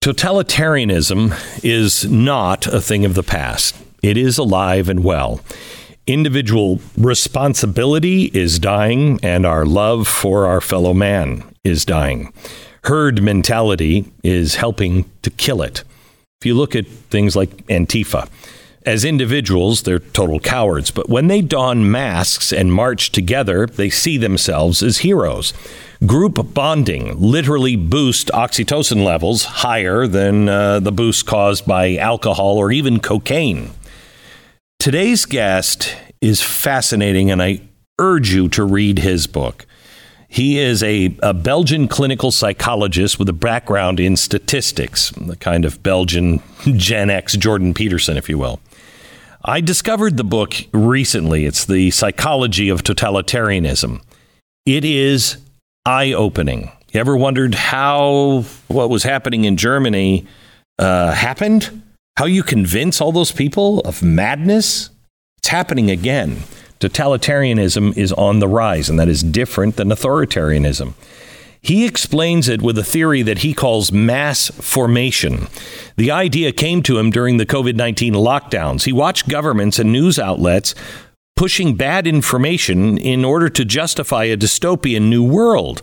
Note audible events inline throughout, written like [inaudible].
Totalitarianism is not a thing of the past. It is alive and well. Individual responsibility is dying, and our love for our fellow man is dying. Herd mentality is helping to kill it. If you look at things like Antifa, as individuals, they're total cowards, but when they don masks and march together, they see themselves as heroes. Group bonding literally boosts oxytocin levels higher than uh, the boost caused by alcohol or even cocaine. Today's guest is fascinating, and I urge you to read his book. He is a, a, Belgian clinical psychologist with a background in statistics, the kind of Belgian [laughs] Gen X Jordan Peterson, if you will. I discovered the book recently. It's The Psychology of Totalitarianism. It is eye opening. You ever wondered how what was happening in Germany uh, happened? How you convince all those people of madness? It's happening again. Totalitarianism is on the rise, and that is different than authoritarianism. He explains it with a theory that he calls mass formation. The idea came to him during the COVID 19 lockdowns. He watched governments and news outlets pushing bad information in order to justify a dystopian new world.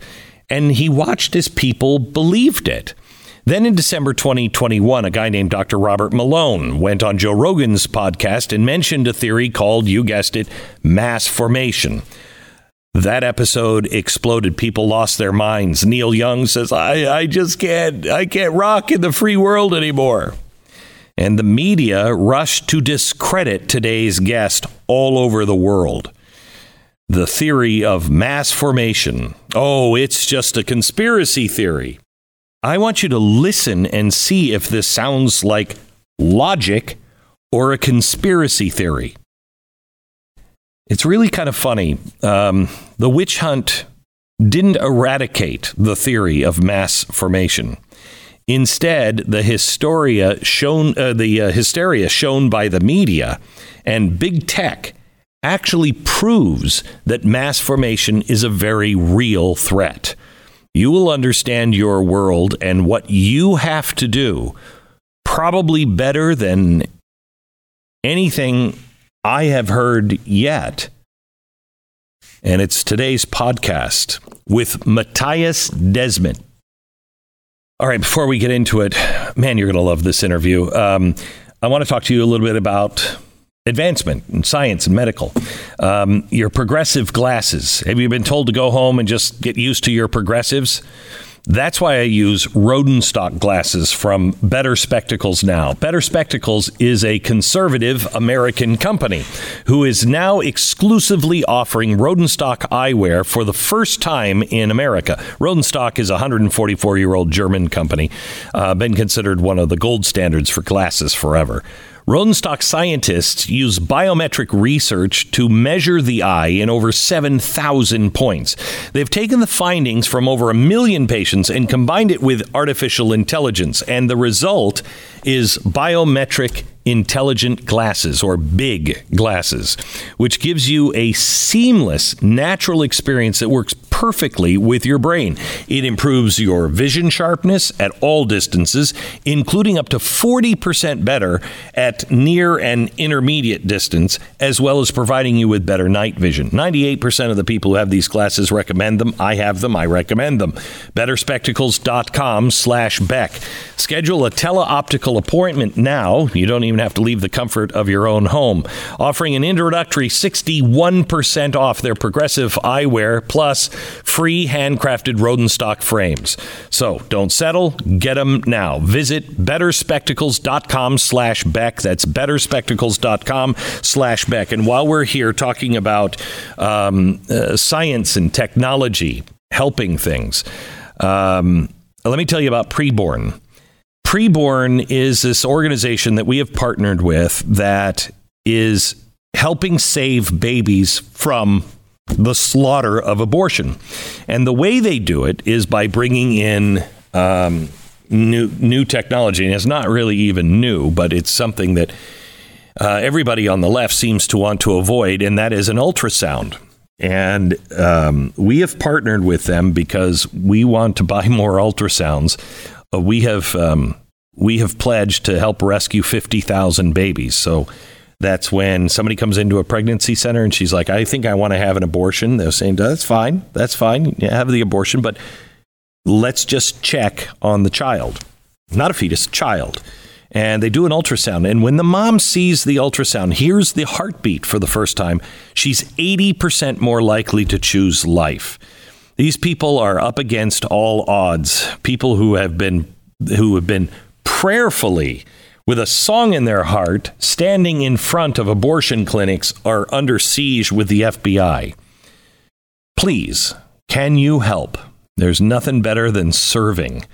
And he watched as people believed it. Then in December 2021, a guy named Dr. Robert Malone went on Joe Rogan's podcast and mentioned a theory called, you guessed it, mass formation. That episode exploded. People lost their minds. Neil Young says, I, I just can't, I can't rock in the free world anymore and the media rushed to discredit today's guest all over the world. The theory of mass formation. Oh, it's just a conspiracy theory. I want you to listen and see if this sounds like logic or a conspiracy theory. It's really kind of funny. Um, the witch hunt didn't eradicate the theory of mass formation. Instead, the hysteria shown, uh, the uh, hysteria shown by the media and big tech actually proves that mass formation is a very real threat. You will understand your world and what you have to do probably better than anything I have heard yet. And it's today's podcast with Mattias Desmet. All right, before we get into it, man, you're going to love this interview. Um, I want to talk to you a little bit about advancement in science and medical. Um, your progressive glasses. Have you been told to go home and just get used to your progressives? That's why I use Rodenstock glasses from Better Spectacles now. Better Spectacles is a conservative American company who is now exclusively offering Rodenstock eyewear for the first time in America. Rodenstock is a 144 year old German company, uh, been considered one of the gold standards for glasses forever. Rodenstock scientists use biometric research to measure the eye in over 7,000 points. They've taken the findings from over a million patients and combined it with artificial intelligence, and the result is biometric intelligent glasses or big glasses, which gives you a seamless, natural experience that works perfectly with your brain. It improves your vision sharpness at all distances, including up to 40% better at near and intermediate distance, as well as providing you with better night vision. 98% of the people who have these glasses recommend them. I have them. I recommend them. BetterSpectacles.com slash Beck. Schedule a teleoptical appointment now. You don't even even have to leave the comfort of your own home. Offering an introductory 61% off their progressive eyewear plus free handcrafted Rodenstock frames. So don't settle, get them now. Visit betterspectacles.com slash Beck. That's betterspectacles.com slash Beck. And while we're here talking about um, uh, science and technology helping things, um, let me tell you about preborn. Preborn is this organization that we have partnered with that is helping save babies from the slaughter of abortion. And the way they do it is by bringing in um, new new technology, and it's not really even new, but it's something that uh, everybody on the left seems to want to avoid, and that is an ultrasound. And um, we have partnered with them because we want to buy more ultrasounds. Uh, we have um, we have pledged to help rescue 50,000 babies. So that's when somebody comes into a pregnancy center and she's like, I think I want to have an abortion. They're saying, that's fine. That's fine. You have the abortion, but let's just check on the child, not a fetus, child. And they do an ultrasound. And when the mom sees the ultrasound, hears the heartbeat for the first time, she's 80% more likely to choose life. These people are up against all odds. People who have been who have been prayerfully with a song in their heart standing in front of abortion clinics are under siege with the FBI. Please, can you help? There's nothing better than serving,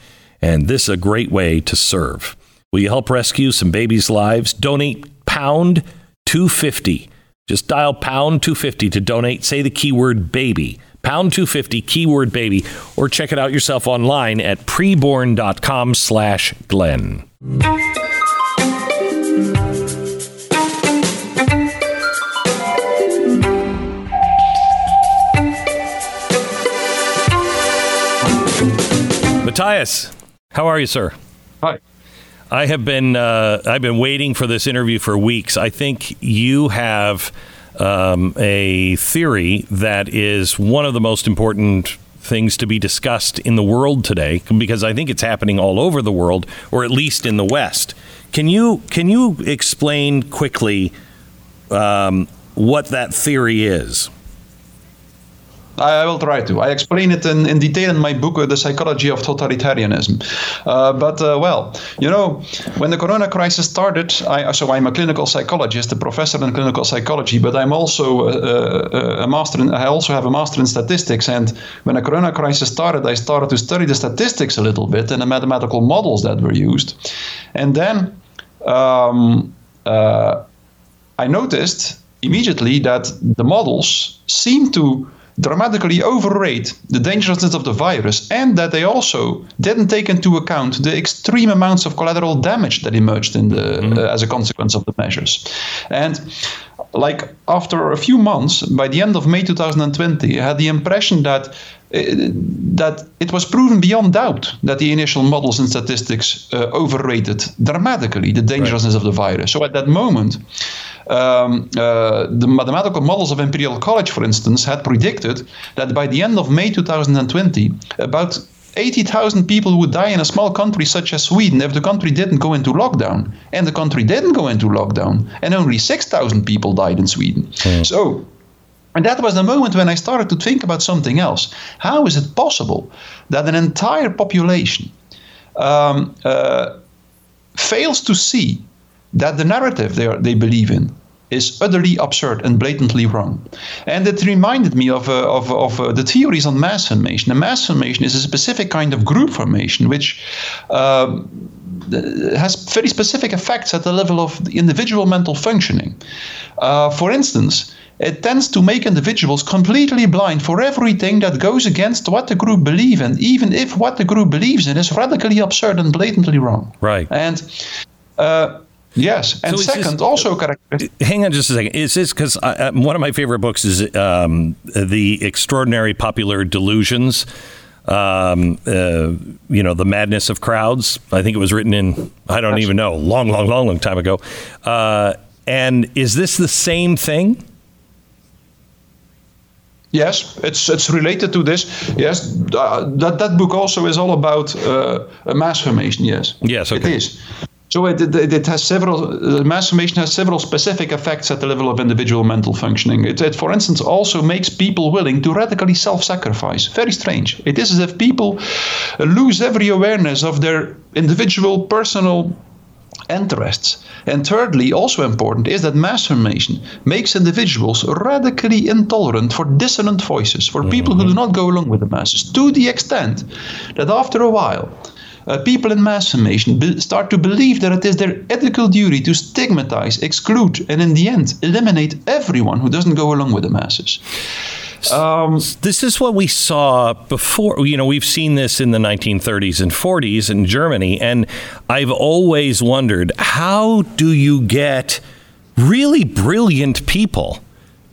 and this is a great way to serve. Will you help rescue some babies' lives? Donate pound 250. Just dial pound 250 to donate. Say the keyword baby. Pound 250 keyword baby or check it out yourself online at preborn.com slash Glenn. Mattias, how are you, sir? Hi. I have been uh, I've been waiting for this interview for weeks. I think you have um, a theory that is one of the most important things to be discussed in the world today because I think it's happening all over the world, or at least in the West. Can you can you explain quickly um, what that theory is? I will try to. I explain it in, in detail in my book, uh, The Psychology of Totalitarianism. Uh, but, uh, well, you know, when the corona crisis started, I, so I'm a clinical psychologist, a professor in clinical psychology, but I'm also a, a, a master in, I also have a master in statistics. And when the corona crisis started, I started to study the statistics a little bit and the mathematical models that were used. And then um, uh, I noticed immediately that the models seem to dramatically overrate the dangerousness of the virus and that they also didn't take into account the extreme amounts of collateral damage that emerged in the mm-hmm. uh, as a consequence of the measures and like after a few months by the end of May 2020 I had the impression that uh, that it was proven beyond doubt that the initial models and statistics uh, overrated dramatically the dangerousness right. of the virus so at that moment um, uh, the mathematical models of Imperial College, for instance, had predicted that by the end of May 2020, about 80,000 people would die in a small country such as Sweden if the country didn't go into lockdown. And the country didn't go into lockdown, and only 6,000 people died in Sweden. Mm. So, and that was the moment when I started to think about something else. How is it possible that an entire population um, uh, fails to see that the narrative they, are, they believe in is utterly absurd and blatantly wrong. And it reminded me of, uh, of, of uh, the theories on mass formation. A mass formation is a specific kind of group formation which uh, has very specific effects at the level of the individual mental functioning. Uh, for instance, it tends to make individuals completely blind for everything that goes against what the group believes in, even if what the group believes in is radically absurd and blatantly wrong. Right. And uh, Yes, and so second, this, also characteristic. Hang on just a second. Is this because uh, one of my favorite books is um, the Extraordinary Popular Delusions? Um, uh, you know, the madness of crowds. I think it was written in I don't even know, long, long, long, long time ago. Uh, and is this the same thing? Yes, it's it's related to this. Yes, uh, that that book also is all about uh, mass formation. Yes, yes, okay. it is. So it, it, it, has several, uh, mass formation has several specific effects at the level of individual mental functioning. It, it, for instance, also makes people willing to radically self sacrifice. Very strange. It is as if people lose every awareness of their individual personal interests. And thirdly, also important, is that mass formation makes individuals radically intolerant for dissonant voices, for people who do not go along with the masses, to the extent that after a while, uh, people in mass formation be- start to believe that it is their ethical duty to stigmatize, exclude, and in the end, eliminate everyone who doesn't go along with the masses. Um, this is what we saw before. You know, we've seen this in the 1930s and 40s in Germany, and I've always wondered how do you get really brilliant people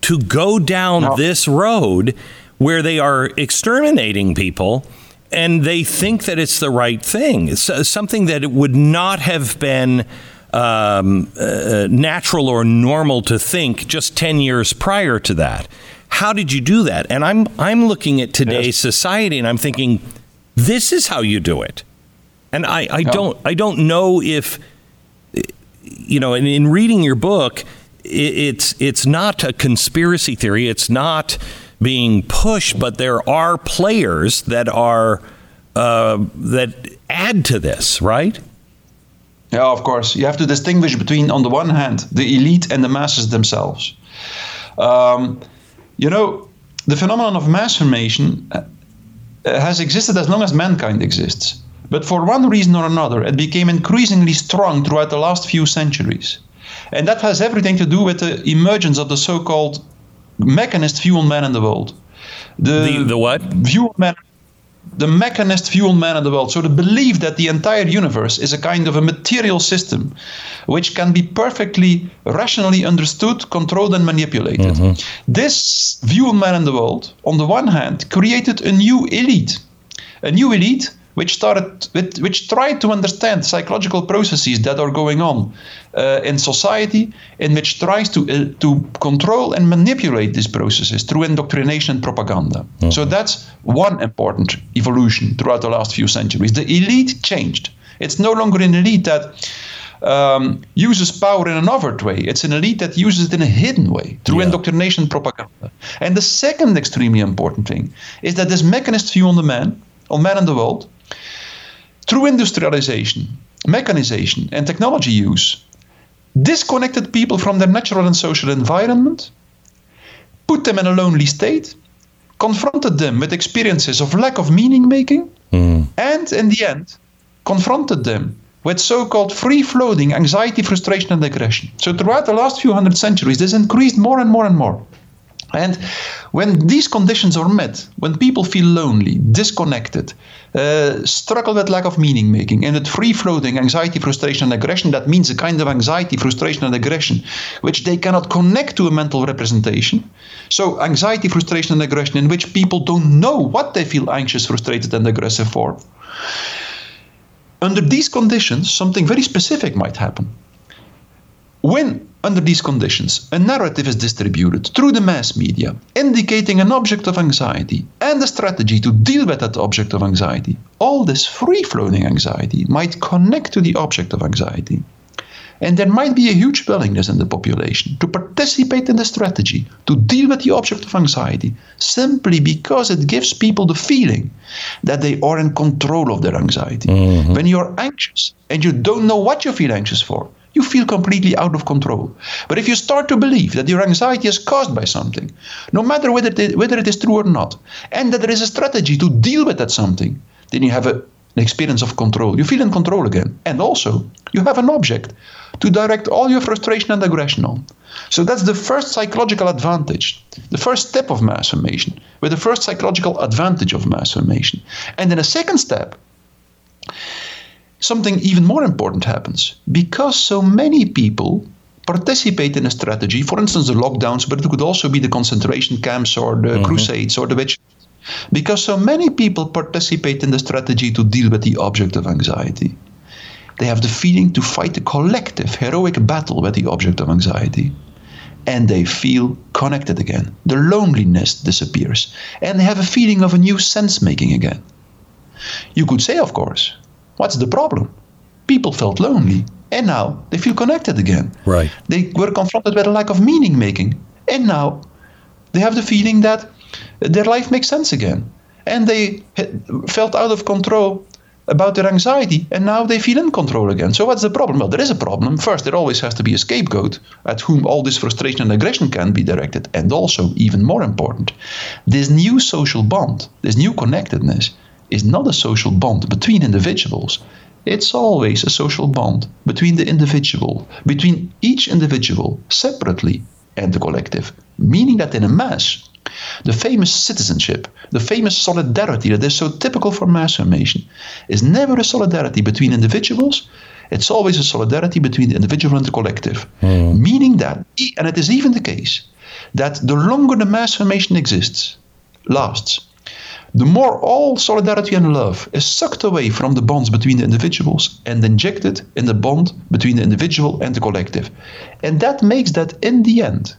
to go down no. this road where they are exterminating people and they think that it's the right thing. It's uh, something that it would not have been um, uh, natural or normal to think just 10 years prior to that. How did you do that? And I'm, I'm looking at today's yes. society and I'm thinking, this is how you do it. And I, I, don't, I don't know if, you know, in, in reading your book, it's, it's not a conspiracy theory. It's not being pushed, but there are players that are uh, that add to this, right? Yeah, of course. You have to distinguish between, on the one hand, the elite and the masses themselves. Um, you know, the phenomenon of mass formation uh, has existed as long as mankind exists. But for one reason or another, it became increasingly strong throughout the last few centuries. And that has everything to do with the emergence of the so called mechanist view on man in the world. The, the, the what? View on man the mechanist view on man in the world. So the belief that the entire universe is a kind of a material system which can be perfectly rationally understood, controlled, and manipulated. Mm-hmm. This view on man in the world, on the one hand, created a new elite. A new elite which started with, which tried to understand psychological processes that are going on uh, in society, and which tries to uh, to control and manipulate these processes through indoctrination and propaganda. Mm-hmm. So that's one important evolution throughout the last few centuries. The elite changed. It's no longer an elite that um, uses power in an overt way. It's an elite that uses it in a hidden way through yeah. indoctrination and propaganda. And the second extremely important thing is that this mechanist view on the man, on man and the world, through industrialization, mechanization, and technology use, disconnected people from their natural and social environment, put them in a lonely state, confronted them with experiences of lack of meaning making, mm. and in the end, confronted them with so called free floating anxiety, frustration, and aggression. So, throughout the last few hundred centuries, this increased more and more and more. And when these conditions are met, when people feel lonely, disconnected, uh, struggle with lack of meaning making, and with free floating anxiety, frustration, and aggression, that means a kind of anxiety, frustration, and aggression which they cannot connect to a mental representation. So, anxiety, frustration, and aggression in which people don't know what they feel anxious, frustrated, and aggressive for. Under these conditions, something very specific might happen. When under these conditions, a narrative is distributed through the mass media, indicating an object of anxiety and a strategy to deal with that object of anxiety. All this free floating anxiety might connect to the object of anxiety. And there might be a huge willingness in the population to participate in the strategy to deal with the object of anxiety simply because it gives people the feeling that they are in control of their anxiety. Mm-hmm. When you're anxious and you don't know what you feel anxious for, you feel completely out of control. But if you start to believe that your anxiety is caused by something, no matter whether it, is, whether it is true or not, and that there is a strategy to deal with that something, then you have a, an experience of control. You feel in control again. And also, you have an object to direct all your frustration and aggression on. So that's the first psychological advantage, the first step of mass formation, with the first psychological advantage of mass formation. And then a second step something even more important happens. Because so many people participate in a strategy, for instance, the lockdowns, but it could also be the concentration camps or the mm-hmm. crusades or the witch. Because so many people participate in the strategy to deal with the object of anxiety, they have the feeling to fight a collective, heroic battle with the object of anxiety. And they feel connected again. The loneliness disappears. And they have a feeling of a new sense making again. You could say, of course, What's the problem? People felt lonely, and now they feel connected again. Right. They were confronted with a lack of meaning making, and now they have the feeling that their life makes sense again. And they felt out of control about their anxiety, and now they feel in control again. So, what's the problem? Well, there is a problem. First, there always has to be a scapegoat at whom all this frustration and aggression can be directed. And also, even more important, this new social bond, this new connectedness, is not a social bond between individuals. It's always a social bond between the individual, between each individual separately and the collective, meaning that in a mass, the famous citizenship, the famous solidarity that is so typical for mass formation, is never a solidarity between individuals. It's always a solidarity between the individual and the collective. Mm. Meaning that, and it is even the case, that the longer the mass formation exists, lasts, the more all solidarity and love is sucked away from the bonds between the individuals and injected in the bond between the individual and the collective. And that makes that, in the end,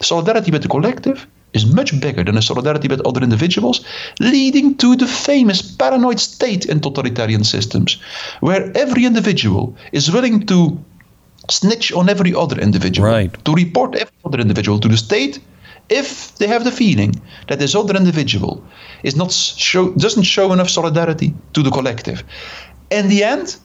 solidarity with the collective is much bigger than the solidarity with other individuals, leading to the famous paranoid state in totalitarian systems, where every individual is willing to snitch on every other individual, right. to report every other individual to the state if they have the feeling that this other individual is not show, doesn't show enough solidarity to the collective. In the end,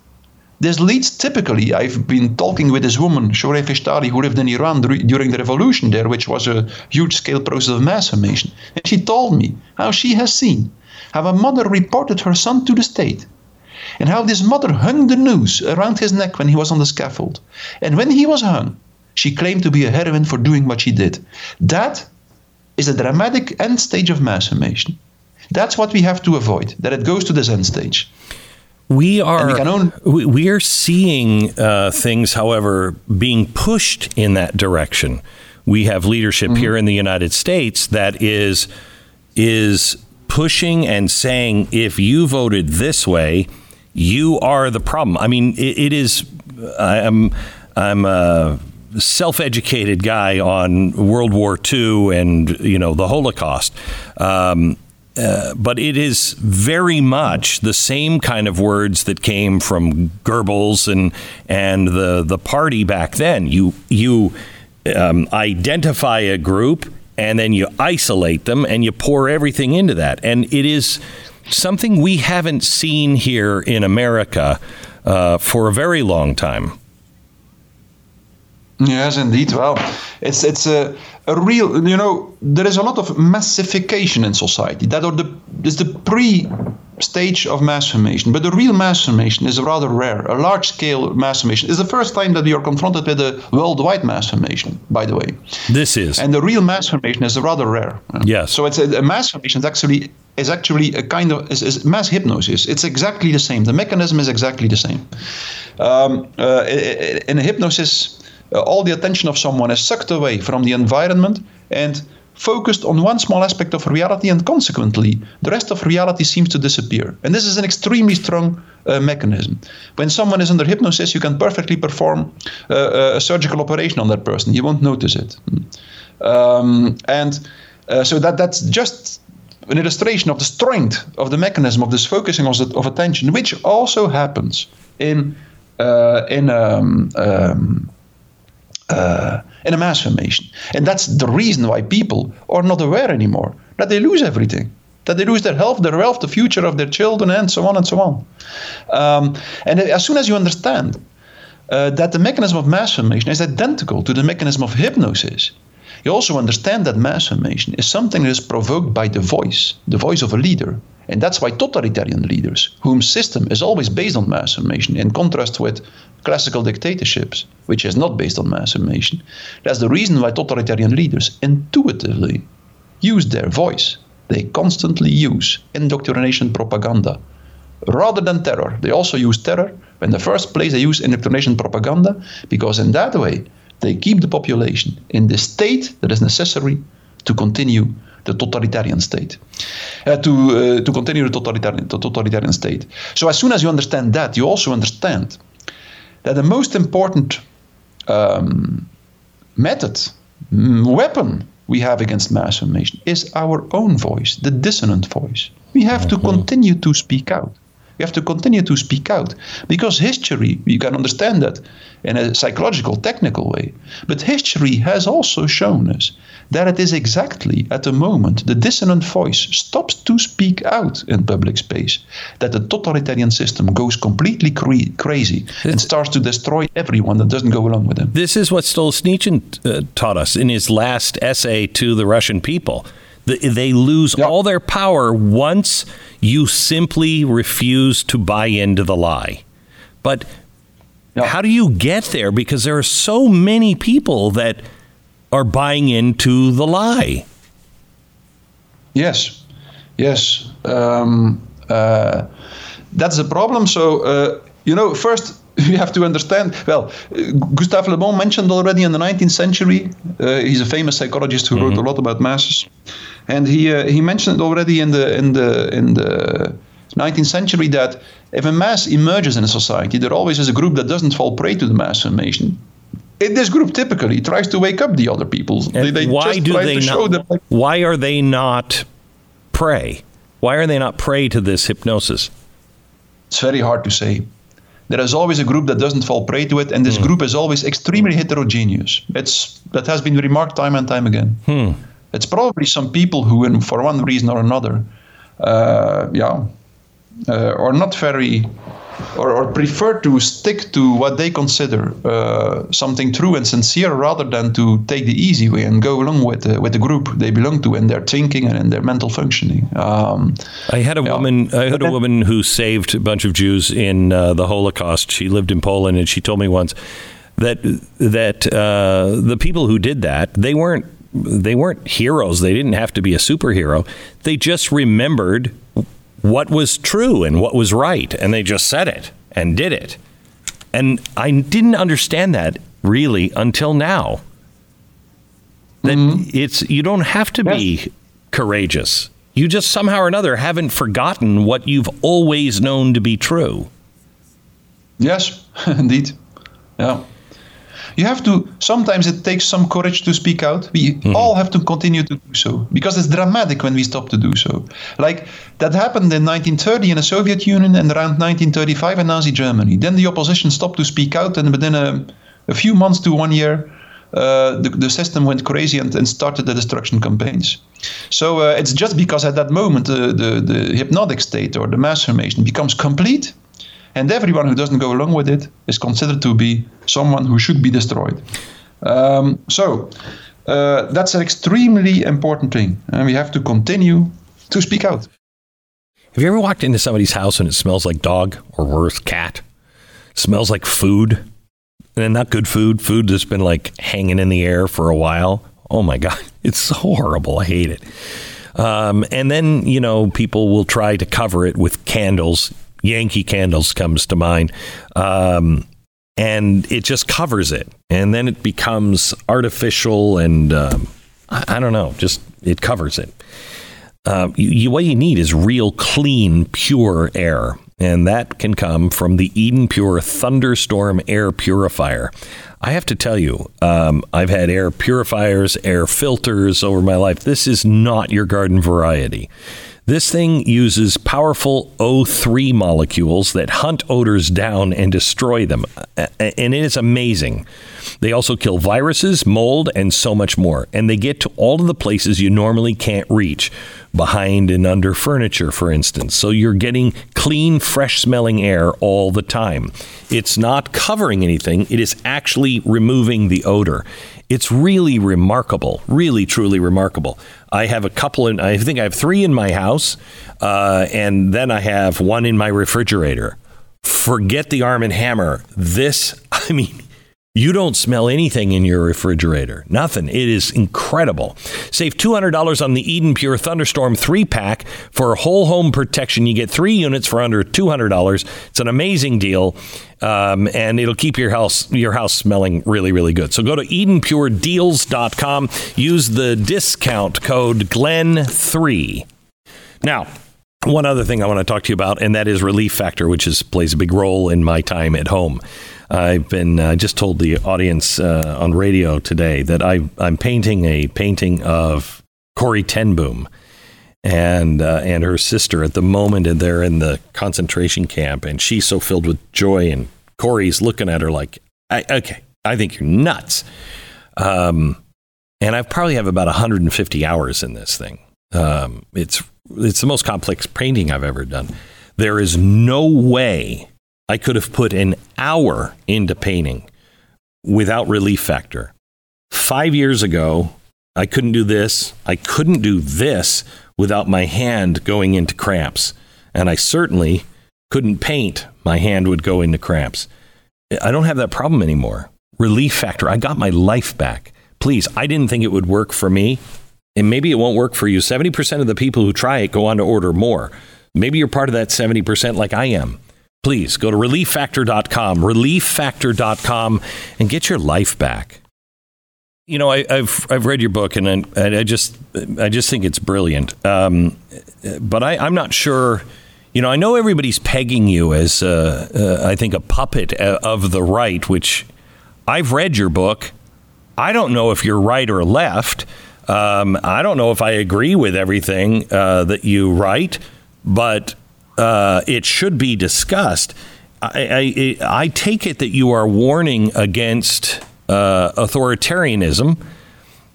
this leads typically, I've been talking with this woman, Shohreh Fishtali, who lived in Iran during the revolution there, which was a huge scale process of mass formation. And she told me how she has seen how a mother reported her son to the state and how this mother hung the noose around his neck when he was on the scaffold. And when he was hung, she claimed to be a heroine for doing what she did. That is a dramatic end stage of mass formation. That's what we have to avoid, that it goes to this end stage. We are we, we, are seeing uh, things, however, being pushed in that direction. We have leadership mm-hmm. here in the United States that is is pushing and saying, if you voted this way, you are the problem. I mean, it, it is. I'm I'm a self-educated guy on World War II and you know the Holocaust. Um, uh, but it is very much the same kind of words that came from Goebbels and and the the party back then. You you um, identify a group and then you isolate them and you pour everything into that, and it is something we haven't seen here in America uh, for a very long time. Yes, indeed. Well, it's it's a, a real. You know, there is a lot of massification in society. That are the is the pre stage of mass formation. But the real mass formation is rather rare. A large scale mass formation is the first time that we are confronted with a worldwide mass formation, by the way. This is. And the real mass formation is rather rare. Yes. So it's a, a mass formation is actually is actually a kind of is, is, mass hypnosis. It's exactly the same. The mechanism is exactly the same. Um, uh, in a hypnosis, uh, all the attention of someone is sucked away from the environment and focused on one small aspect of reality, and consequently, the rest of reality seems to disappear. And this is an extremely strong uh, mechanism. When someone is under hypnosis, you can perfectly perform uh, a surgical operation on that person. You won't notice it. Um, and uh, so that that's just an illustration of the strength of the mechanism of this focusing of, of attention, which also happens in uh, in um, um, uh, in a mass formation. And that's the reason why people are not aware anymore that they lose everything. That they lose their health, their wealth, the future of their children, and so on and so on. Um, and as soon as you understand uh, that the mechanism of mass formation is identical to the mechanism of hypnosis, you also understand that mass formation is something that is provoked by the voice, the voice of a leader. And that's why totalitarian leaders, whose system is always based on mass formation, in contrast with classical dictatorships, which is not based on mass formation, that's the reason why totalitarian leaders intuitively use their voice. They constantly use indoctrination propaganda rather than terror. They also use terror. In the first place, they use indoctrination propaganda because in that way, they keep the population in the state that is necessary to continue the totalitarian state, uh, to uh, to continue the totalitarian the totalitarian state. So as soon as you understand that, you also understand that the most important um, method, weapon we have against mass formation is our own voice, the dissonant voice. We have mm-hmm. to continue to speak out. We have to continue to speak out because history, you can understand that in a psychological, technical way. But history has also shown us that it is exactly at the moment the dissonant voice stops to speak out in public space that the totalitarian system goes completely cre- crazy and starts to destroy everyone that doesn't go along with him. This is what Solzhenitsyn uh, taught us in his last essay to the Russian people. The, they lose yep. all their power once you simply refuse to buy into the lie. But yep. how do you get there? Because there are so many people that are buying into the lie. Yes, yes. Um, uh, that's the problem. So, uh, you know, first [laughs] you have to understand. Well, Gustave Le Bon mentioned already in the 19th century. Uh, he's a famous psychologist who mm-hmm. wrote a lot about masses. And he uh, he mentioned already in the in the in the 19th century that if a mass emerges in a society, there always is a group that doesn't fall prey to the mass formation. This group typically tries to wake up the other people. They, they why do they not? Them, like, why are they not prey? Why are they not prey to this hypnosis? It's very hard to say. There is always a group that doesn't fall prey to it, and this mm. group is always extremely heterogeneous. It's that has been remarked time and time again. Hmm. It's probably some people who, for one reason or another, uh, yeah, uh, are not very or, or, prefer to stick to what they consider uh, something true and sincere rather than to take the easy way and go along with the, with the group they belong to in their thinking and in their mental functioning. Um, I had a yeah. woman. I had a woman who saved a bunch of Jews in uh, the Holocaust. She lived in Poland, and she told me once that that uh, the people who did that they weren't they weren't heroes. They didn't have to be a superhero. They just remembered what was true and what was right, and they just said it and did it. And I didn't understand that really until now. That mm-hmm. it's you don't have to yes. be courageous. You just somehow or another haven't forgotten what you've always known to be true. Yes, [laughs] indeed. Yeah you have to sometimes it takes some courage to speak out we mm-hmm. all have to continue to do so because it's dramatic when we stop to do so like that happened in 1930 in the soviet union and around 1935 in nazi germany then the opposition stopped to speak out and within a, a few months to one year uh, the, the system went crazy and, and started the destruction campaigns. So uh, it's just because at that moment uh, the, the hypnotic state or the mass formation becomes complete and everyone who doesn't go along with it is considered to be someone who should be destroyed. Um, so uh, that's an extremely important thing, and we have to continue to speak out. Have you ever walked into somebody's house and it smells like dog or worse, cat? It smells like food, and not good food, food that's been like hanging in the air for a while. Oh my God, [laughs] it's so horrible. I hate it. Um, and then, you know, people will try to cover it with candles. Yankee Candles comes to mind. Um, and it just covers it. And then it becomes artificial and um, I, I, don't know, just it covers it. Uh, you, you, what you need is real, clean, pure air. And that can come from the Eden Pure Thunderstorm Air Purifier. I have to tell you, um, I've had air purifiers, air filters over my life. This is not your garden variety. This thing uses powerful O3 molecules that hunt odors down and destroy them. And it is amazing. They also kill viruses, mold, and so much more. And they get to all of the places you normally can't reach, behind and under furniture, for instance. So you're getting clean, fresh smelling air all the time. It's not covering anything, it is actually removing the odor. It's really remarkable, really, truly remarkable. I have a couple, in, I think I have three in my house, uh, and then I have one in my refrigerator. Forget the arm and hammer. This, [laughs] I mean, you don't smell anything in your refrigerator. Nothing. It is incredible. Save $200 on the Eden Pure Thunderstorm 3 pack for whole home protection. You get three units for under $200. It's an amazing deal. Um, and it'll keep your house your house smelling really really good. So go to EdenPureDeals.com. Use the discount code GLEN3. Now, one other thing I want to talk to you about, and that is Relief Factor, which is plays a big role in my time at home. I've been just told the audience uh, on radio today that I, I'm painting a painting of Corrie ten Boom and uh, and her sister at the moment, and they're in the concentration camp, and she's so filled with joy, and Corrie's looking at her like, I, "Okay, I think you're nuts." Um, and I probably have about 150 hours in this thing. Um, it's it's the most complex painting I've ever done. There is no way I could have put an hour into painting without relief factor. Five years ago, I couldn't do this. I couldn't do this without my hand going into cramps. And I certainly couldn't paint. My hand would go into cramps. I don't have that problem anymore. Relief factor. I got my life back. Please, I didn't think it would work for me. And maybe it won't work for you. 70% of the people who try it go on to order more. Maybe you're part of that 70% like I am please go to relieffactor.com, relieffactor.com, and get your life back. You know, I, have I've read your book, and I, I, just I just think it's brilliant. Um, but I, I'm not sure. You know, I know everybody's pegging you as, uh, uh, I think, a puppet uh, of the right, which I've read your book. I don't know if you're right or left. Um, I don't know if I agree with everything uh, that you write, but uh, it should be discussed. I, I, I, take it that you are warning against uh, authoritarianism.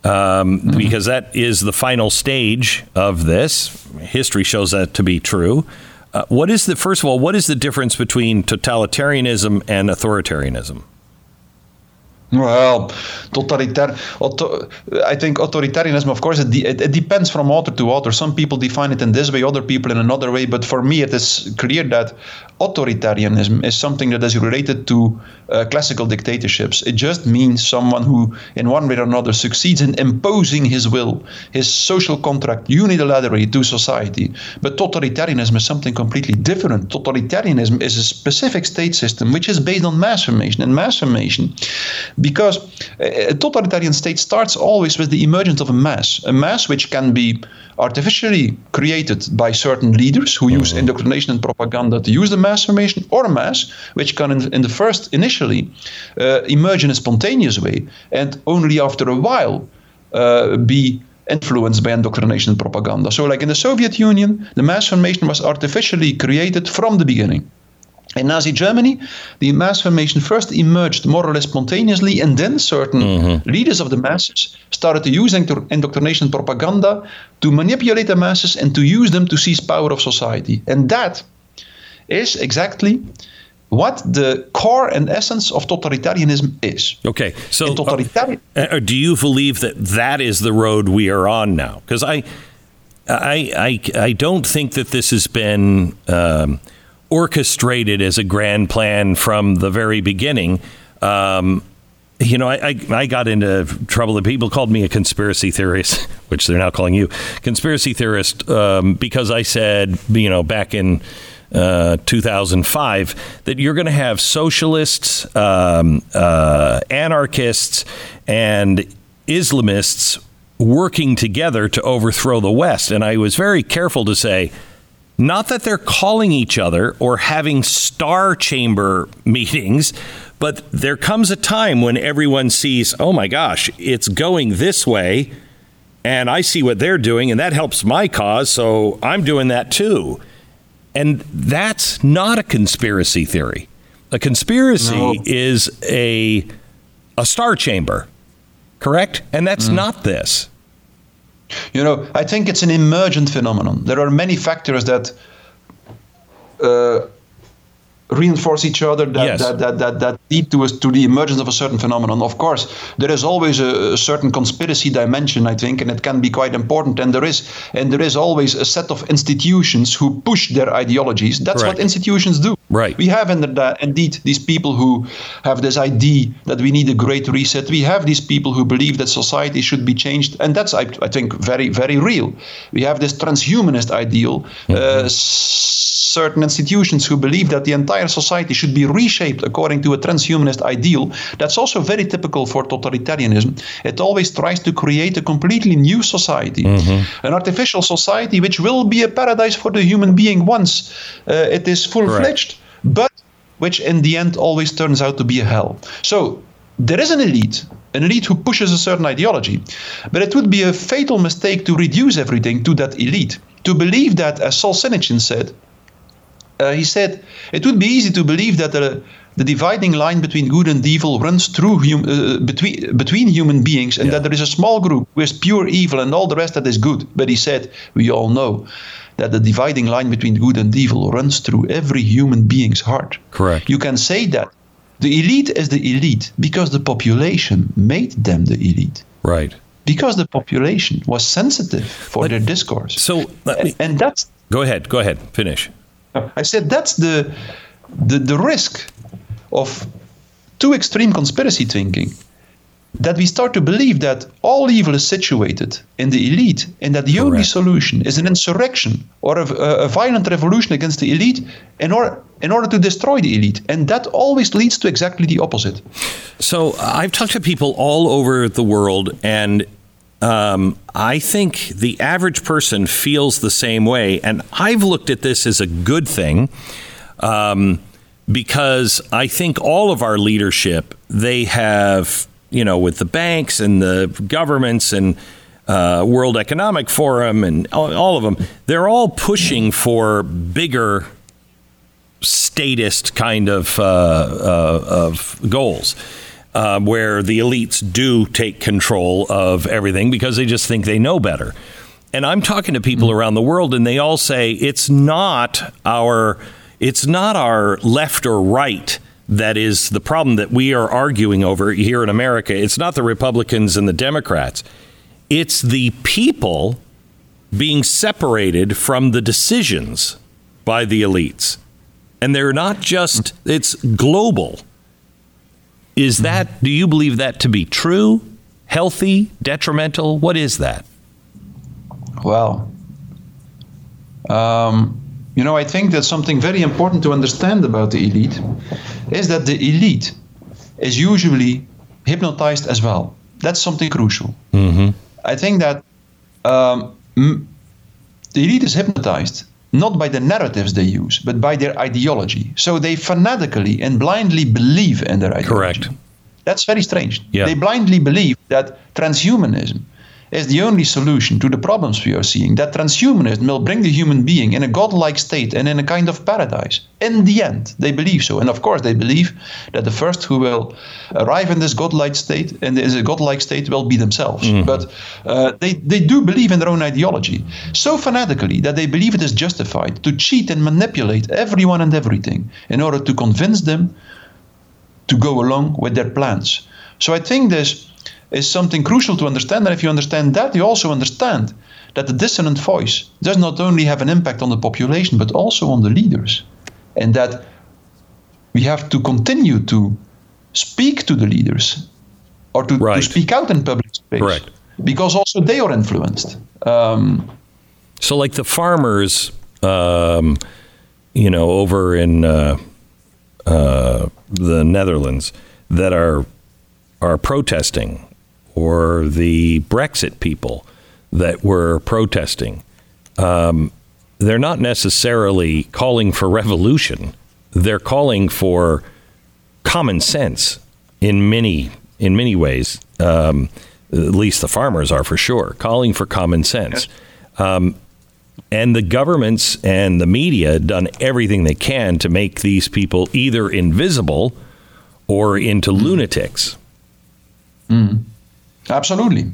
Um, mm-hmm. Because that is the final stage of this. History shows that to be true. Uh, what is the first of all? What is the difference between totalitarianism and authoritarianism? Well, totalitarian. I think authoritarianism, of course, it, de- it, depends from author to author. Some people define it in this way, other people in another way. But for me, it is clear that authoritarianism is something that is related to uh, classical dictatorships. It just means someone who, in one way or another, succeeds in imposing his will, his social contract unilaterally to society. But totalitarianism is something completely different. Totalitarianism is a specific state system which is based on mass formation. And mass formation because a totalitarian state starts always with the emergence of a mass, a mass which can be artificially created by certain leaders who use mm-hmm. indoctrination and propaganda to use the mass formation, or a mass which can, in, in the first, initially, uh, emerge in a spontaneous way, and only after a while uh, be influenced by indoctrination and propaganda. So, like in the Soviet Union, the mass formation was artificially created from the beginning. In Nazi Germany, the mass formation first emerged more or less spontaneously, and then certain mm-hmm. leaders of the masses started to use indoctrination propaganda to manipulate the masses and to use them to seize power of society. And that is exactly what the core and essence of totalitarianism is. Okay, so totalitarian- uh, uh, do you believe that that is the road we are on now? Because I, I, I, I don't think that this has been. Um, orchestrated as a grand plan from the very beginning. Um, you know, I, I, I, got into trouble. The people called me a conspiracy theorist, [laughs] which they're now calling you conspiracy theorist, um, because I said, you know, back in uh, 2005 that you're going to have socialists, um, uh, anarchists, and Islamists working together to overthrow the West. And I was very careful to say, not that they're calling each other or having star chamber [laughs] meetings, but there comes a time when everyone sees, oh my gosh, it's going this way, and I see what they're doing, and that helps my cause, so I'm doing that too. And that's not a conspiracy theory. A conspiracy no. is a a star chamber, correct? And that's mm. not this. You know, I think it's an emergent phenomenon. There are many factors that uh, reinforce each other that, yes. that, that, that, that lead to, us, to the emergence of a certain phenomenon. Of course, there is always a, a, certain conspiracy dimension, I think, and it can be quite important. And there is and there is always a set of institutions who push their ideologies. That's what institutions do. Right. We have indeed these people who have this idea that we need a great reset. We have these people who believe that society should be changed, and that's I, I think very very real. We have this transhumanist ideal. Mm-hmm. Uh, certain institutions who believe that the entire society should be reshaped according to a transhumanist ideal. That's also very typical for totalitarianism. It always tries to create a completely new society, mm-hmm. an artificial society which will be a paradise for the human being once uh, it is full fledged, but which in the end always turns out to be a hell. So there is an elite, an elite who pushes a certain ideology, but it would be a fatal mistake to reduce everything to that elite. To believe that, as Solzhenitsyn said, uh, he said it would be easy to believe that the, the dividing line between good and evil runs through hum, uh, between between human beings, and yeah. that there is a small group who is pure evil and all the rest that is good. But he said we all know that the dividing line between good and evil runs through every human being's heart. Correct. You can say that the elite is the elite because the population made them the elite. Right. Because the population was sensitive for let, their discourse. So, me, and that's. Go ahead. Go ahead. Finish. I said that's the, the, the risk of too extreme conspiracy thinking. that we start to believe that all evil is situated in the elite and that the Correct. only solution is an insurrection or a, a, violent revolution against the elite in order, in order to destroy the elite. And that always leads to exactly the opposite. So I've talked to people all over the world, and um, I think the average person feels the same way. And I've looked at this as a good thing. Um, because I think all of our leadership, they have you know, with the banks and the governments and uh, World Economic Forum and all, of them, they're all pushing for bigger statist kind of uh, uh, of goals. Uh, where the elites do take control of everything because they just think they know better. And I'm talking to people mm-hmm. around the world, and they all say it's not our it's not our left or right that is the problem that we are arguing over here in America. It's not the Republicans and the Democrats, it's the people being separated from the decisions by the elites. And they're not just, it's global. Is that, do you believe that to be true, healthy, detrimental? What is that? Well, um, you know, I think that something very important to understand about the elite is that the elite is usually hypnotized as well. That's something crucial. Mm-hmm. I think that um, the elite is hypnotized not by the narratives they use, but by their ideology. So they fanatically and blindly believe in their ideology. Correct. That's very strange. Yeah. They blindly believe that transhumanism is the only solution to the problems we are seeing. That transhumanism will bring the human being in a godlike state and in a kind of paradise. In the end, they believe so. And of course, they believe that the first who will arrive in this godlike state and is a godlike state will be themselves. Mm-hmm. But uh, they, they do believe in their own ideology so fanatically that they believe it is justified to cheat and manipulate everyone and everything in order to convince them to go along with their plans. So I think this is something crucial to understand. And if you understand that, you also understand that the dissonant voice does not only have an impact on the population, but also on the leaders. And that we have to continue to speak to the leaders or to, right. to speak out in public space. Correct. Because also they are influenced. Um, so, like the farmers, um, you know, over in uh, uh, the Netherlands that are are protesting or the Brexit people that were protesting, um, they're not necessarily calling for revolution. They're calling for common sense in many in many ways. Um, at least the farmers are for sure calling for common sense. Um, and the governments and the media done everything they can to make these people either invisible or into lunatics. Mm. Absolutely.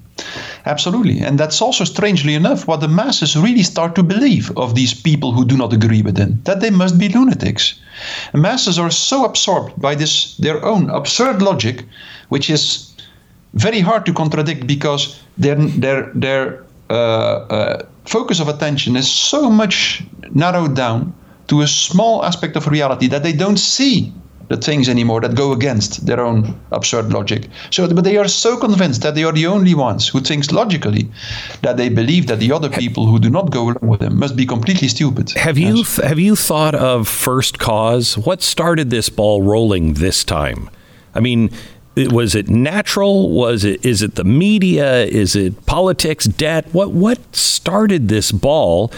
Absolutely. And that's also, strangely enough, what the masses really start to believe of these people who do not agree with them that they must be lunatics. The masses are so absorbed by this, their own absurd logic, which is very hard to contradict because their, their, their uh, uh, focus of attention is so much narrowed down to a small aspect of reality that they don't see the things anymore that go against their own absurd logic. So, but they are so convinced that they are the only ones who thinks logically that they believe that the other people who do not go along with them must be completely stupid. Have you yes. have you thought of first cause? What started this ball rolling this time? I mean, was it natural? Was it is it the media? Is it politics? Debt? What what started this ball?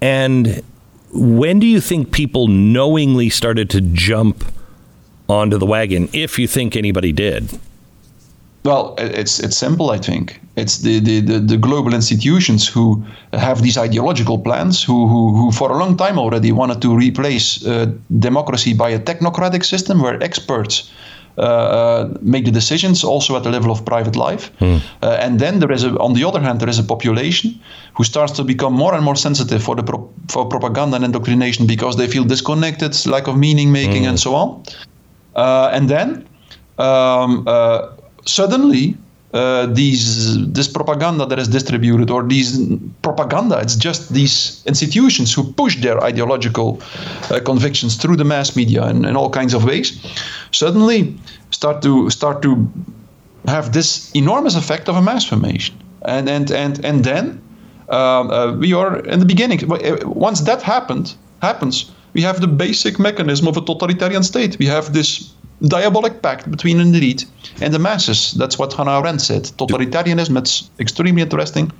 And when do you think people knowingly started to jump onto the wagon if you think anybody did? Well, it's it's simple. I think it's the, the, the, the, global institutions who have these ideological plans, who, who, who for a long time already wanted to replace uh, democracy by a technocratic system where experts uh, uh, make the decisions also at the level of private life. Hmm. Uh, and then there is, a, on the other hand, there is a population who starts to become more and more sensitive for the pro- for propaganda and indoctrination because they feel disconnected, lack of meaning making, hmm. and so on. Uh, and then um, uh, suddenly uh, these this propaganda that is distributed or these propaganda it's just these institutions who push their ideological uh, convictions through the mass media in, in all kinds of ways suddenly start to start to have this enormous effect of a mass formation. And, and, and, and then um, uh, we are in the beginning. Once that happened, happens, we have the basic mechanism of a totalitarian state. We have this diabolic pact between an elite and the masses. That's what Hannah Arendt said. Totalitarianism, that's extremely interesting,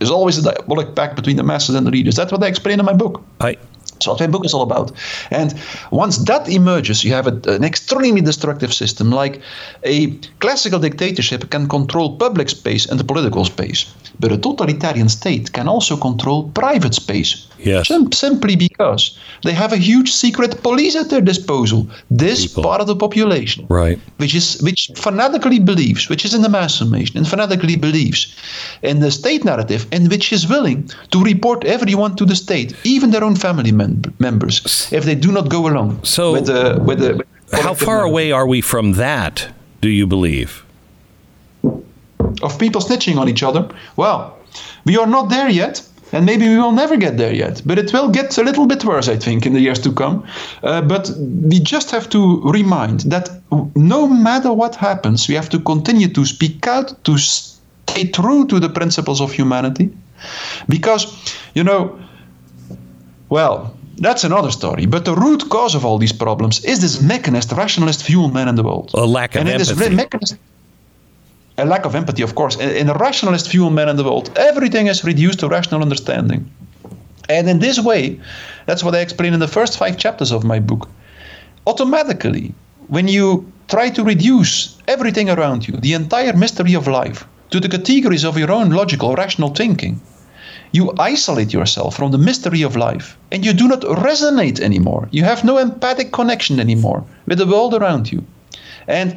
is always a diabolic pact between the masses and the leaders. That's what I explain in my book. I, so what my book is all about. And once that emerges, you have a, an extremely destructive system. Like a classical dictatorship can control public space and the political space, but a totalitarian state can also control private space. Yes. Sim- simply because they have a huge secret police at their disposal. This People. part of the population, right. which is which fanatically believes, which is in the mass formation, and fanatically believes in the state narrative, and which is willing to report everyone to the state, even their own family mem- members, if they do not go along So- with the with the. with How far away are we from that, do you believe? of people snitching on each other? Well, we are not there yet. And maybe we will never get there yet, but it will get a little bit worse, I think, in the years to come. Uh, but we just have to remind that no matter what happens, we have to continue to speak out, to stay true to the principles of humanity. Because, you know, well, that's another story. But the root cause of all these problems is this mechanist, rationalist view on man in the world. A lack of and empathy. mechanist, a lack of empathy, of course. In a rationalist view on man in the world, everything is reduced to rational understanding. And in this way, that's what I explain in the first five chapters of my book. Automatically, when you try to reduce everything around you, the entire mystery of life, to the categories of your own logical, rational thinking, you isolate yourself from the mystery of life and you do not resonate anymore. You have no empathic connection anymore with the world around you. And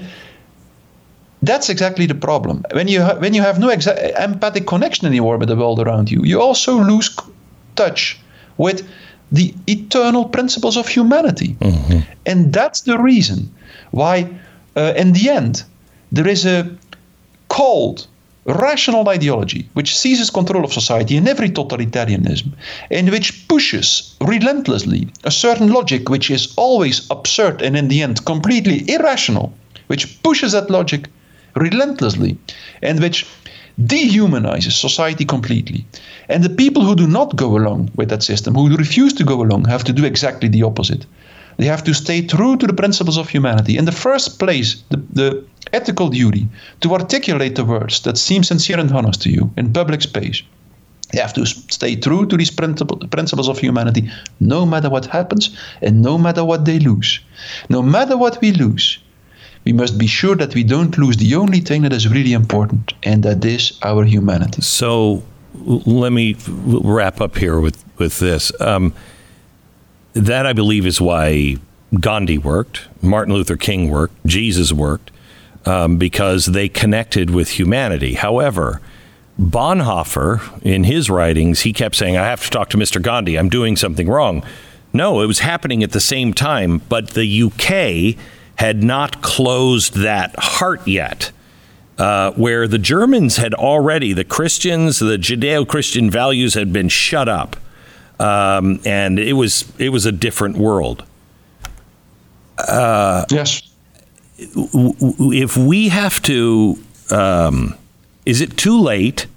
that's exactly the problem. When you ha- when you have no exa- empathic connection anymore with the world around you, you also lose c- touch with the eternal principles of humanity. And that's the reason why, uh, in the end, there is a cold, rational ideology which seizes control of society in every totalitarianism and which pushes relentlessly a certain logic which is always absurd and in the end completely irrational, which pushes that logic relentlessly and which dehumanizes society completely. And the people who do not go along with that system, who refuse to go along, have to do exactly the opposite. They have to stay true to the principles of humanity. In the first place, the, the ethical duty to articulate the words that seem sincere and honest to you in public space. They have to stay true to these principle, principles of humanity, no matter what happens and no matter what they lose. No matter what we lose, we must be sure that we don't lose the only thing that is really important, and that is our humanity. So let me wrap up here with with this. Um, that I believe is why Gandhi worked, Martin Luther King worked, Jesus worked, um, because they connected with humanity. However, Bonhoeffer, in his writings, he kept saying, "I have to talk to Mr. Gandhi. I'm doing something wrong." No, it was happening at the same time, but the UK had not closed that heart yet uh, where the Germans had already, the Christians, the Judeo Christian values had been shut up. Um, and it was it was a different world. Yes. If we have to, um, is it too late?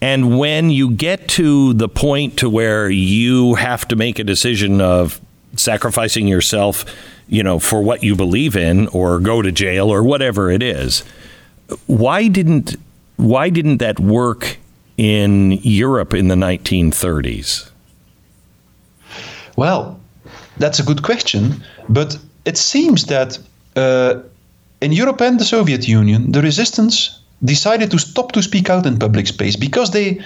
And when you get to the point to where you have to make a decision of sacrificing yourself, you know, for what you believe in, or go to jail, or whatever it is, why didn't why didn't that work in Europe in the 1930s? Well, that's a good question, but it seems that uh, in Europe and the Soviet Union, the resistance decided to stop to speak out in public space because they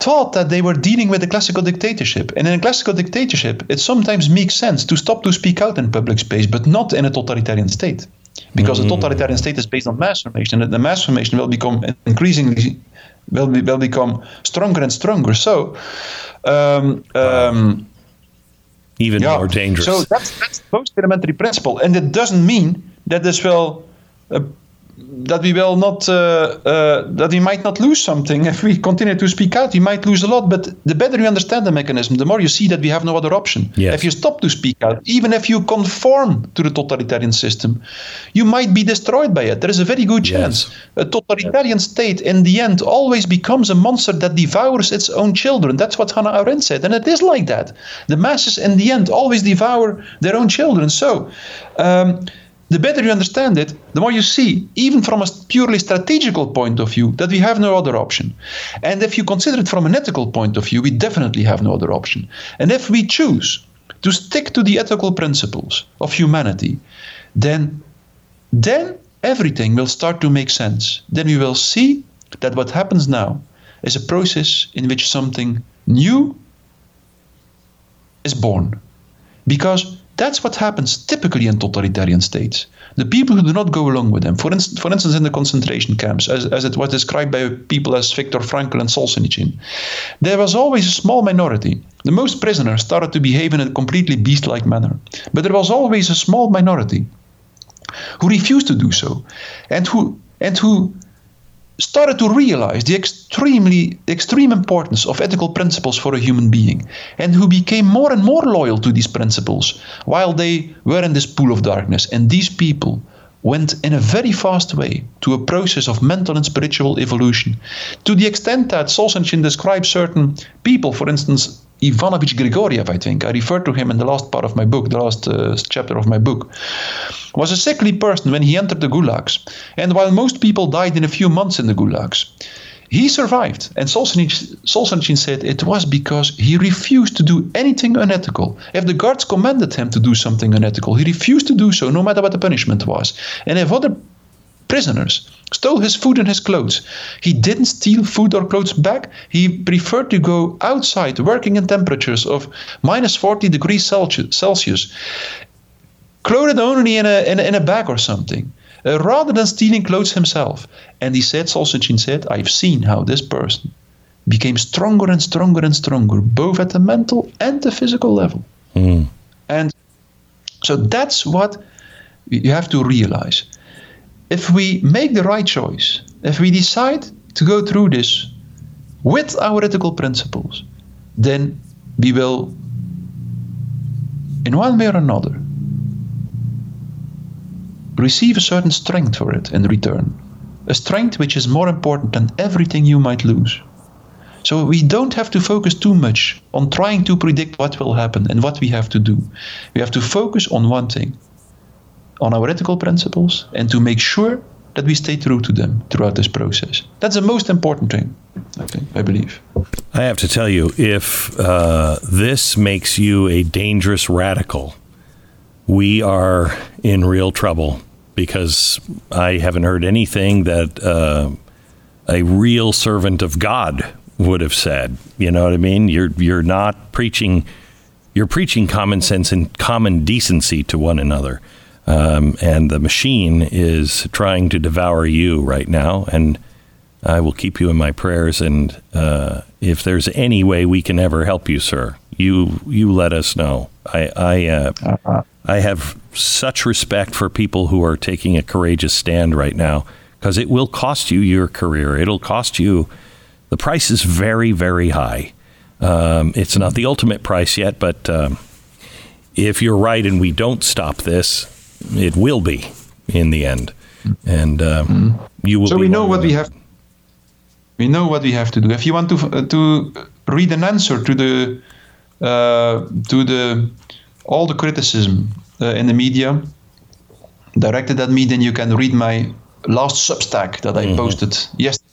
thought that they were dealing with a classical dictatorship. And in a classical dictatorship, it sometimes makes sense to stop to speak out in public space, but not in a totalitarian state. Because a totalitarian state is based on mass formation, and the mass formation will become increasingly will, be, will become stronger and stronger. So, um, um, Even more dangerous. so that's, that's the most elementary principle. And it doesn't mean that this will uh, that we will not uh, uh, that we might not lose something [laughs] if we continue to speak out. We might lose a lot, but the better you understand the mechanism, the more you see that we have no other option. Yes. If you stop to speak out, even if you conform to the totalitarian system, you might be destroyed by it. There is a very good chance. Yes. A totalitarian state, in the end, always becomes a monster that devours its own children. That's what Hannah Arendt said, and it is like that. The masses, in the end, always devour their own children. So. Um, the better you understand it, the more you see, even from a purely strategical point of view, that we have no other option. And if you consider it from an ethical point of view, we definitely have no other option. And if we choose to stick to the ethical principles of humanity, then, then everything will start to make sense. Then we will see that what happens now is a process in which something new is born. Because that's what happens typically in totalitarian states. The people who do not go along with them, for, inst- for instance, in the concentration camps, as, as it was described by people as Viktor Frankl and Solzhenitsyn, there was always a small minority. The most prisoners started to behave in a completely beast like manner. But there was always a small minority who refused to do so and who, and who started to realize the extremely extreme importance of ethical principles for a human being and who became more and more loyal to these principles while they were in this pool of darkness. And these people went in a very fast way to a process of mental and spiritual evolution. To the extent that Solzhenitsyn describes certain people for instance Ivanovich Grigoriev, I think. I referred to him in the last part of my book, the last uh, chapter of my book. Was a sickly person when he entered the gulags. And while most people died in a few months in the gulags, he survived. And Solzhenitsyn said it was because he refused to do anything unethical. If the guards commanded him to do something unethical, he refused to do so, no matter what the punishment was. And if other prisoners stole his food and his clothes. He didn't steal food or clothes back. He preferred to go outside, working in temperatures of minus 40 degrees Celsius, clothed only in a, in a, in a bag or something, uh, rather than stealing clothes himself. And he said, Solzhenitsyn said, I've seen how this person became stronger and stronger and stronger, both at the mental and the physical level. Mm. And so that's what you have to realize if we make the right choice, if we decide to go through this with our ethical principles, then we will, in one way or another, receive a certain strength for it in return. A strength which is more important than everything you might lose. So we don't have to focus too much on trying to predict what will happen and what we have to do. We have to focus on one thing on our ethical principles and to make sure that we stay true to them throughout this process. That's the most important thing, I think, I believe. I have to tell you, if uh, this makes you a dangerous radical, we are in real trouble because I haven't heard anything that uh, a real servant of God would have said. You know what I mean? You're you're not preaching. You're preaching common sense and common decency to one another. Um, and the machine is trying to devour you right now. And I will keep you in my prayers. And uh, if there's any way we can ever help you, sir, you you let us know. I I, uh, uh-huh. I have such respect for people who are taking a courageous stand right now because it will cost you your career. It'll cost you. The price is very very high. Um, it's not the ultimate price yet, but um, if you're right and we don't stop this, it will be in the end, and mm-hmm. you will. So we know what we have. We know what we have to do. If you want to uh, to read an answer to the uh, to the all the criticism uh, in the media directed at me, then you can read my last Substack that I mm-hmm. posted yesterday.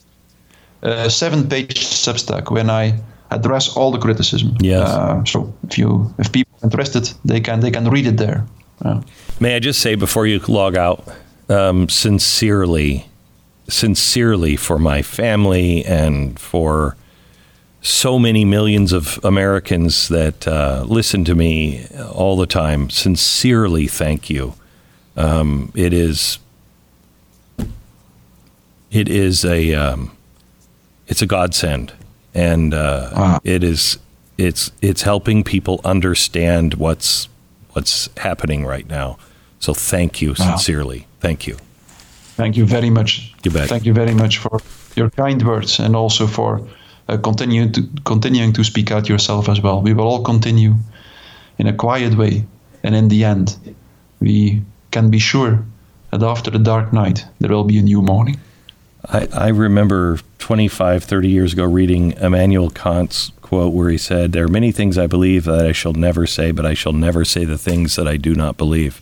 Uh, seven page Substack when I address all the criticism. Yes. Uh, so if you if people are interested, they can they can read it there. May I just say before you log out, um, sincerely, sincerely for my family and for so many millions of Americans that uh, listen to me all the time, sincerely thank you. Um, it is it is a um, it's a godsend, and uh, wow. it is it's it's helping people understand what's what's happening right now. So thank you sincerely. Wow. Thank you. Thank you very much. You bet. Thank you very much for your kind words and also for uh, continuing to continuing to speak out yourself as well. We will all continue in a quiet way, and in the end, we can be sure that after the dark night there will be a new morning. I, I remember 25, 30 years ago reading Immanuel Kant's quote where he said, There are many things I believe that I shall never say, but I shall never say the things that I do not believe.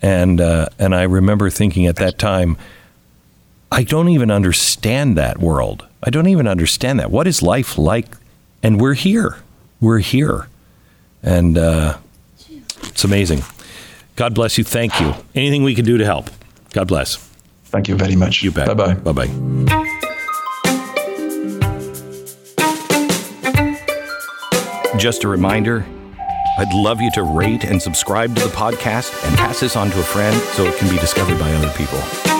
And, uh, and I remember thinking at that time, I don't even understand that world. I don't even understand that. What is life like? And we're here. We're here. And uh, it's amazing. God bless you. Thank you. Anything we can do to help. God bless. Thank you very much. You bet. Bye bye. Bye bye. Just a reminder I'd love you to rate and subscribe to the podcast and pass this on to a friend so it can be discovered by other people.